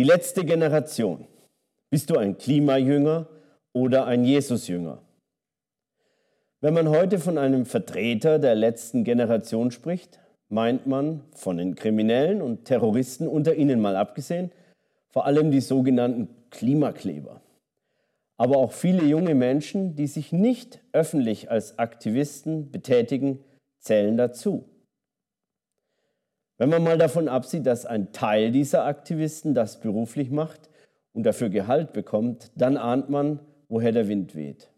Die letzte Generation. Bist du ein Klimajünger oder ein Jesusjünger? Wenn man heute von einem Vertreter der letzten Generation spricht, meint man von den Kriminellen und Terroristen unter ihnen mal abgesehen, vor allem die sogenannten Klimakleber. Aber auch viele junge Menschen, die sich nicht öffentlich als Aktivisten betätigen, zählen dazu. Wenn man mal davon absieht, dass ein Teil dieser Aktivisten das beruflich macht und dafür Gehalt bekommt, dann ahnt man, woher der Wind weht.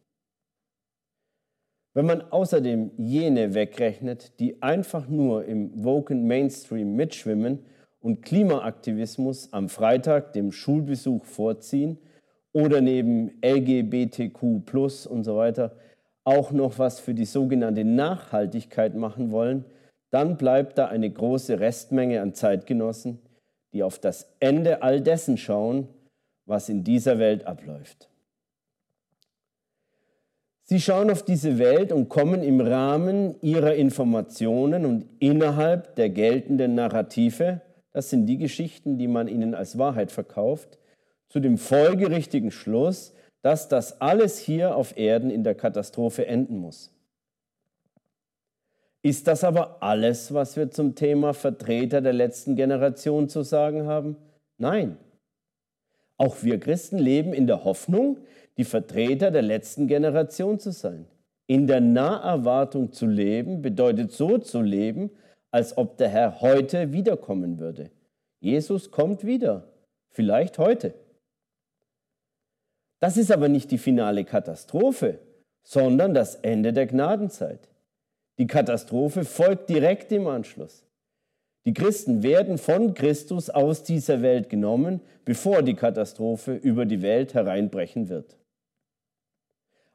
Wenn man außerdem jene wegrechnet, die einfach nur im Woken Mainstream mitschwimmen und Klimaaktivismus am Freitag dem Schulbesuch vorziehen oder neben LGBTQ und so weiter auch noch was für die sogenannte Nachhaltigkeit machen wollen, dann bleibt da eine große Restmenge an Zeitgenossen, die auf das Ende all dessen schauen, was in dieser Welt abläuft. Sie schauen auf diese Welt und kommen im Rahmen ihrer Informationen und innerhalb der geltenden Narrative, das sind die Geschichten, die man ihnen als Wahrheit verkauft, zu dem folgerichtigen Schluss, dass das alles hier auf Erden in der Katastrophe enden muss. Ist das aber alles, was wir zum Thema Vertreter der letzten Generation zu sagen haben? Nein. Auch wir Christen leben in der Hoffnung, die Vertreter der letzten Generation zu sein. In der Naherwartung zu leben bedeutet so zu leben, als ob der Herr heute wiederkommen würde. Jesus kommt wieder, vielleicht heute. Das ist aber nicht die finale Katastrophe, sondern das Ende der Gnadenzeit. Die Katastrophe folgt direkt im Anschluss. Die Christen werden von Christus aus dieser Welt genommen, bevor die Katastrophe über die Welt hereinbrechen wird.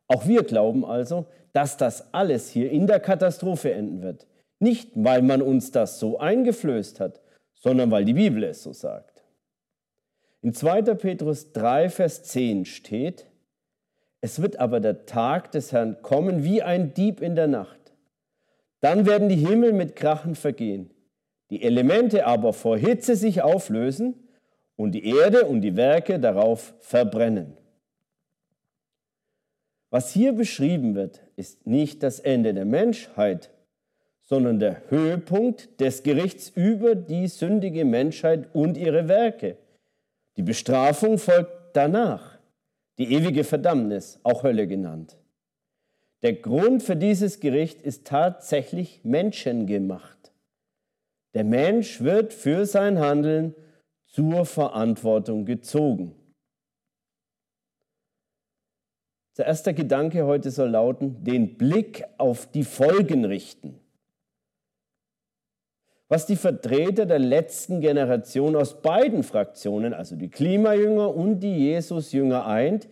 Auch wir glauben also, dass das alles hier in der Katastrophe enden wird. Nicht, weil man uns das so eingeflößt hat, sondern weil die Bibel es so sagt. In 2. Petrus 3, Vers 10 steht, es wird aber der Tag des Herrn kommen wie ein Dieb in der Nacht. Dann werden die Himmel mit Krachen vergehen, die Elemente aber vor Hitze sich auflösen und die Erde und die Werke darauf verbrennen. Was hier beschrieben wird, ist nicht das Ende der Menschheit, sondern der Höhepunkt des Gerichts über die sündige Menschheit und ihre Werke. Die Bestrafung folgt danach, die ewige Verdammnis, auch Hölle genannt. Der Grund für dieses Gericht ist tatsächlich menschengemacht. Der Mensch wird für sein Handeln zur Verantwortung gezogen. Der erste Gedanke heute soll lauten, den Blick auf die Folgen richten. Was die Vertreter der letzten Generation aus beiden Fraktionen, also die Klimajünger und die Jesusjünger eint,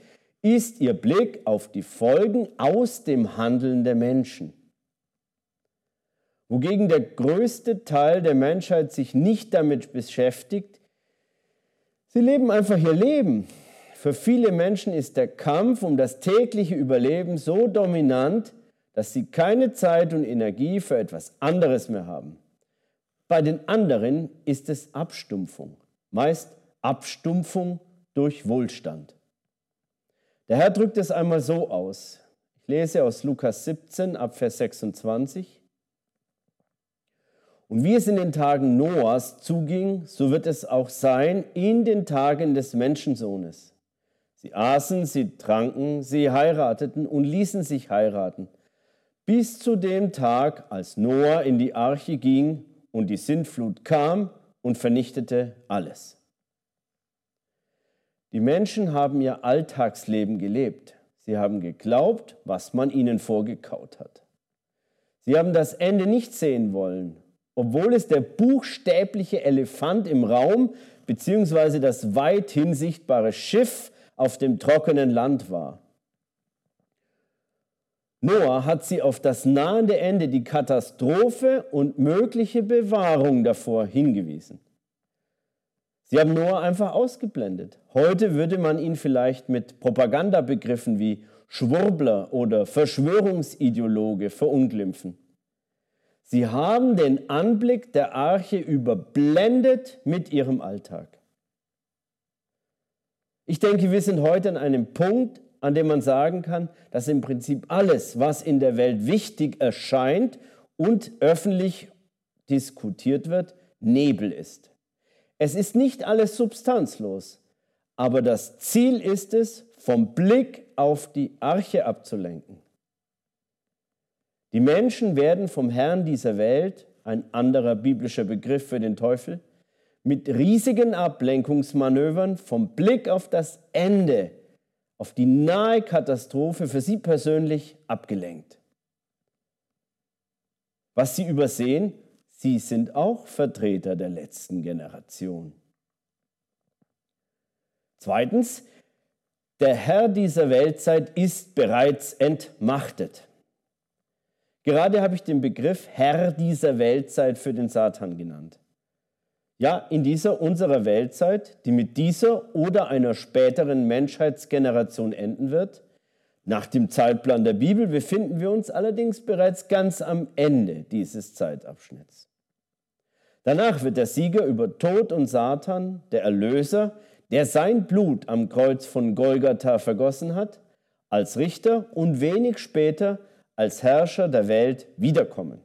ist ihr Blick auf die Folgen aus dem Handeln der Menschen. Wogegen der größte Teil der Menschheit sich nicht damit beschäftigt, sie leben einfach ihr Leben für viele Menschen ist der Kampf um das tägliche Überleben so dominant, dass sie keine Zeit und Energie für etwas anderes mehr haben. Bei den anderen ist es Abstumpfung, meist Abstumpfung durch Wohlstand. Der Herr drückt es einmal so aus. Ich lese aus Lukas 17 ab Vers 26. Und wie es in den Tagen Noahs zuging, so wird es auch sein in den Tagen des Menschensohnes. Sie aßen, sie tranken, sie heirateten und ließen sich heiraten, bis zu dem Tag, als Noah in die Arche ging und die Sintflut kam und vernichtete alles. Die Menschen haben ihr Alltagsleben gelebt. Sie haben geglaubt, was man ihnen vorgekaut hat. Sie haben das Ende nicht sehen wollen, obwohl es der buchstäbliche Elefant im Raum bzw. das weithin sichtbare Schiff auf dem trockenen Land war. Noah hat sie auf das nahende Ende, die Katastrophe und mögliche Bewahrung davor hingewiesen. Sie haben Noah einfach ausgeblendet. Heute würde man ihn vielleicht mit Propagandabegriffen wie Schwurbler oder Verschwörungsideologe verunglimpfen. Sie haben den Anblick der Arche überblendet mit ihrem Alltag. Ich denke, wir sind heute an einem Punkt, an dem man sagen kann, dass im Prinzip alles, was in der Welt wichtig erscheint und öffentlich diskutiert wird, Nebel ist. Es ist nicht alles substanzlos, aber das Ziel ist es, vom Blick auf die Arche abzulenken. Die Menschen werden vom Herrn dieser Welt, ein anderer biblischer Begriff für den Teufel, mit riesigen Ablenkungsmanövern vom Blick auf das Ende, auf die nahe Katastrophe für sie persönlich abgelenkt. Was sie übersehen, sie sind auch Vertreter der letzten Generation. Zweitens, der Herr dieser Weltzeit ist bereits entmachtet. Gerade habe ich den Begriff Herr dieser Weltzeit für den Satan genannt. Ja, in dieser unserer Weltzeit, die mit dieser oder einer späteren Menschheitsgeneration enden wird, nach dem Zeitplan der Bibel befinden wir uns allerdings bereits ganz am Ende dieses Zeitabschnitts. Danach wird der Sieger über Tod und Satan, der Erlöser, der sein Blut am Kreuz von Golgatha vergossen hat, als Richter und wenig später als Herrscher der Welt wiederkommen.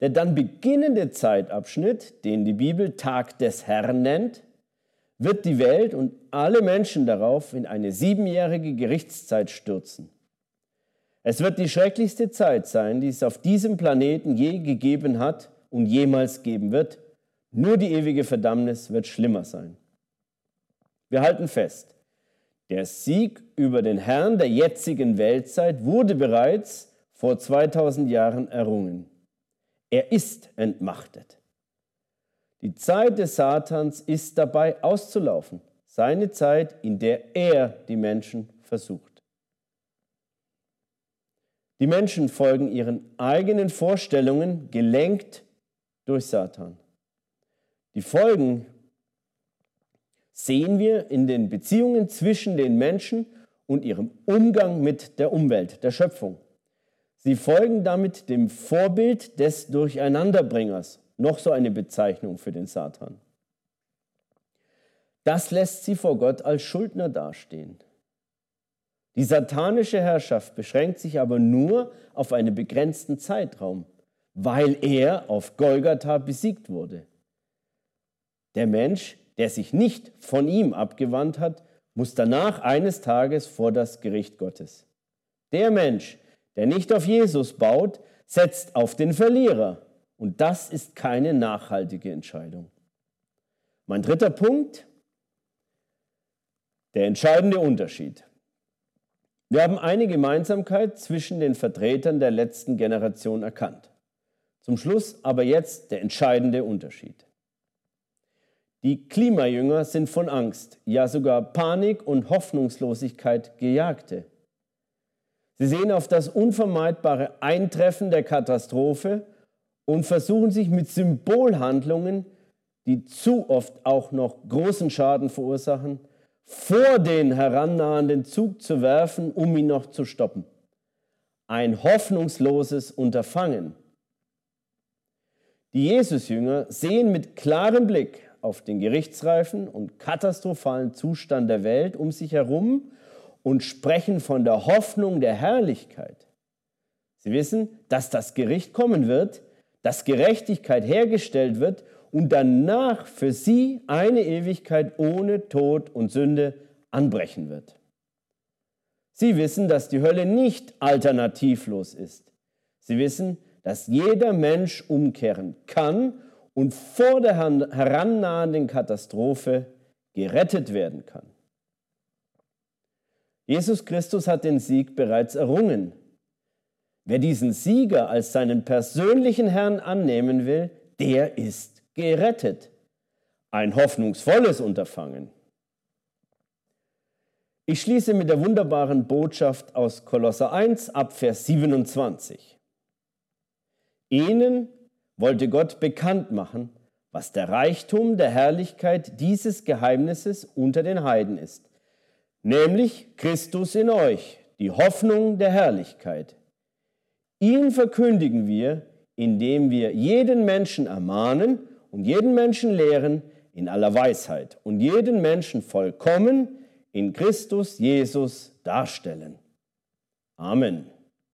Der dann beginnende Zeitabschnitt, den die Bibel Tag des Herrn nennt, wird die Welt und alle Menschen darauf in eine siebenjährige Gerichtszeit stürzen. Es wird die schrecklichste Zeit sein, die es auf diesem Planeten je gegeben hat und jemals geben wird. Nur die ewige Verdammnis wird schlimmer sein. Wir halten fest, der Sieg über den Herrn der jetzigen Weltzeit wurde bereits vor 2000 Jahren errungen. Er ist entmachtet. Die Zeit des Satans ist dabei auszulaufen, seine Zeit, in der er die Menschen versucht. Die Menschen folgen ihren eigenen Vorstellungen, gelenkt durch Satan. Die Folgen sehen wir in den Beziehungen zwischen den Menschen und ihrem Umgang mit der Umwelt, der Schöpfung. Sie folgen damit dem Vorbild des Durcheinanderbringers, noch so eine Bezeichnung für den Satan. Das lässt sie vor Gott als Schuldner dastehen. Die satanische Herrschaft beschränkt sich aber nur auf einen begrenzten Zeitraum, weil er auf Golgatha besiegt wurde. Der Mensch, der sich nicht von ihm abgewandt hat, muss danach eines Tages vor das Gericht Gottes. Der Mensch, der nicht auf Jesus baut, setzt auf den Verlierer. Und das ist keine nachhaltige Entscheidung. Mein dritter Punkt, der entscheidende Unterschied. Wir haben eine Gemeinsamkeit zwischen den Vertretern der letzten Generation erkannt. Zum Schluss aber jetzt der entscheidende Unterschied. Die Klimajünger sind von Angst, ja sogar Panik und Hoffnungslosigkeit gejagte. Sie sehen auf das unvermeidbare Eintreffen der Katastrophe und versuchen sich mit Symbolhandlungen, die zu oft auch noch großen Schaden verursachen, vor den herannahenden Zug zu werfen, um ihn noch zu stoppen. Ein hoffnungsloses Unterfangen. Die Jesusjünger sehen mit klarem Blick auf den gerichtsreifen und katastrophalen Zustand der Welt um sich herum und sprechen von der Hoffnung der Herrlichkeit. Sie wissen, dass das Gericht kommen wird, dass Gerechtigkeit hergestellt wird und danach für sie eine Ewigkeit ohne Tod und Sünde anbrechen wird. Sie wissen, dass die Hölle nicht alternativlos ist. Sie wissen, dass jeder Mensch umkehren kann und vor der herannahenden Katastrophe gerettet werden kann. Jesus Christus hat den Sieg bereits errungen. Wer diesen Sieger als seinen persönlichen Herrn annehmen will, der ist gerettet. Ein hoffnungsvolles Unterfangen. Ich schließe mit der wunderbaren Botschaft aus Kolosser 1 ab Vers 27. Ihnen wollte Gott bekannt machen, was der Reichtum der Herrlichkeit dieses Geheimnisses unter den Heiden ist nämlich Christus in euch, die Hoffnung der Herrlichkeit. Ihn verkündigen wir, indem wir jeden Menschen ermahnen und jeden Menschen lehren, in aller Weisheit und jeden Menschen vollkommen in Christus Jesus darstellen. Amen.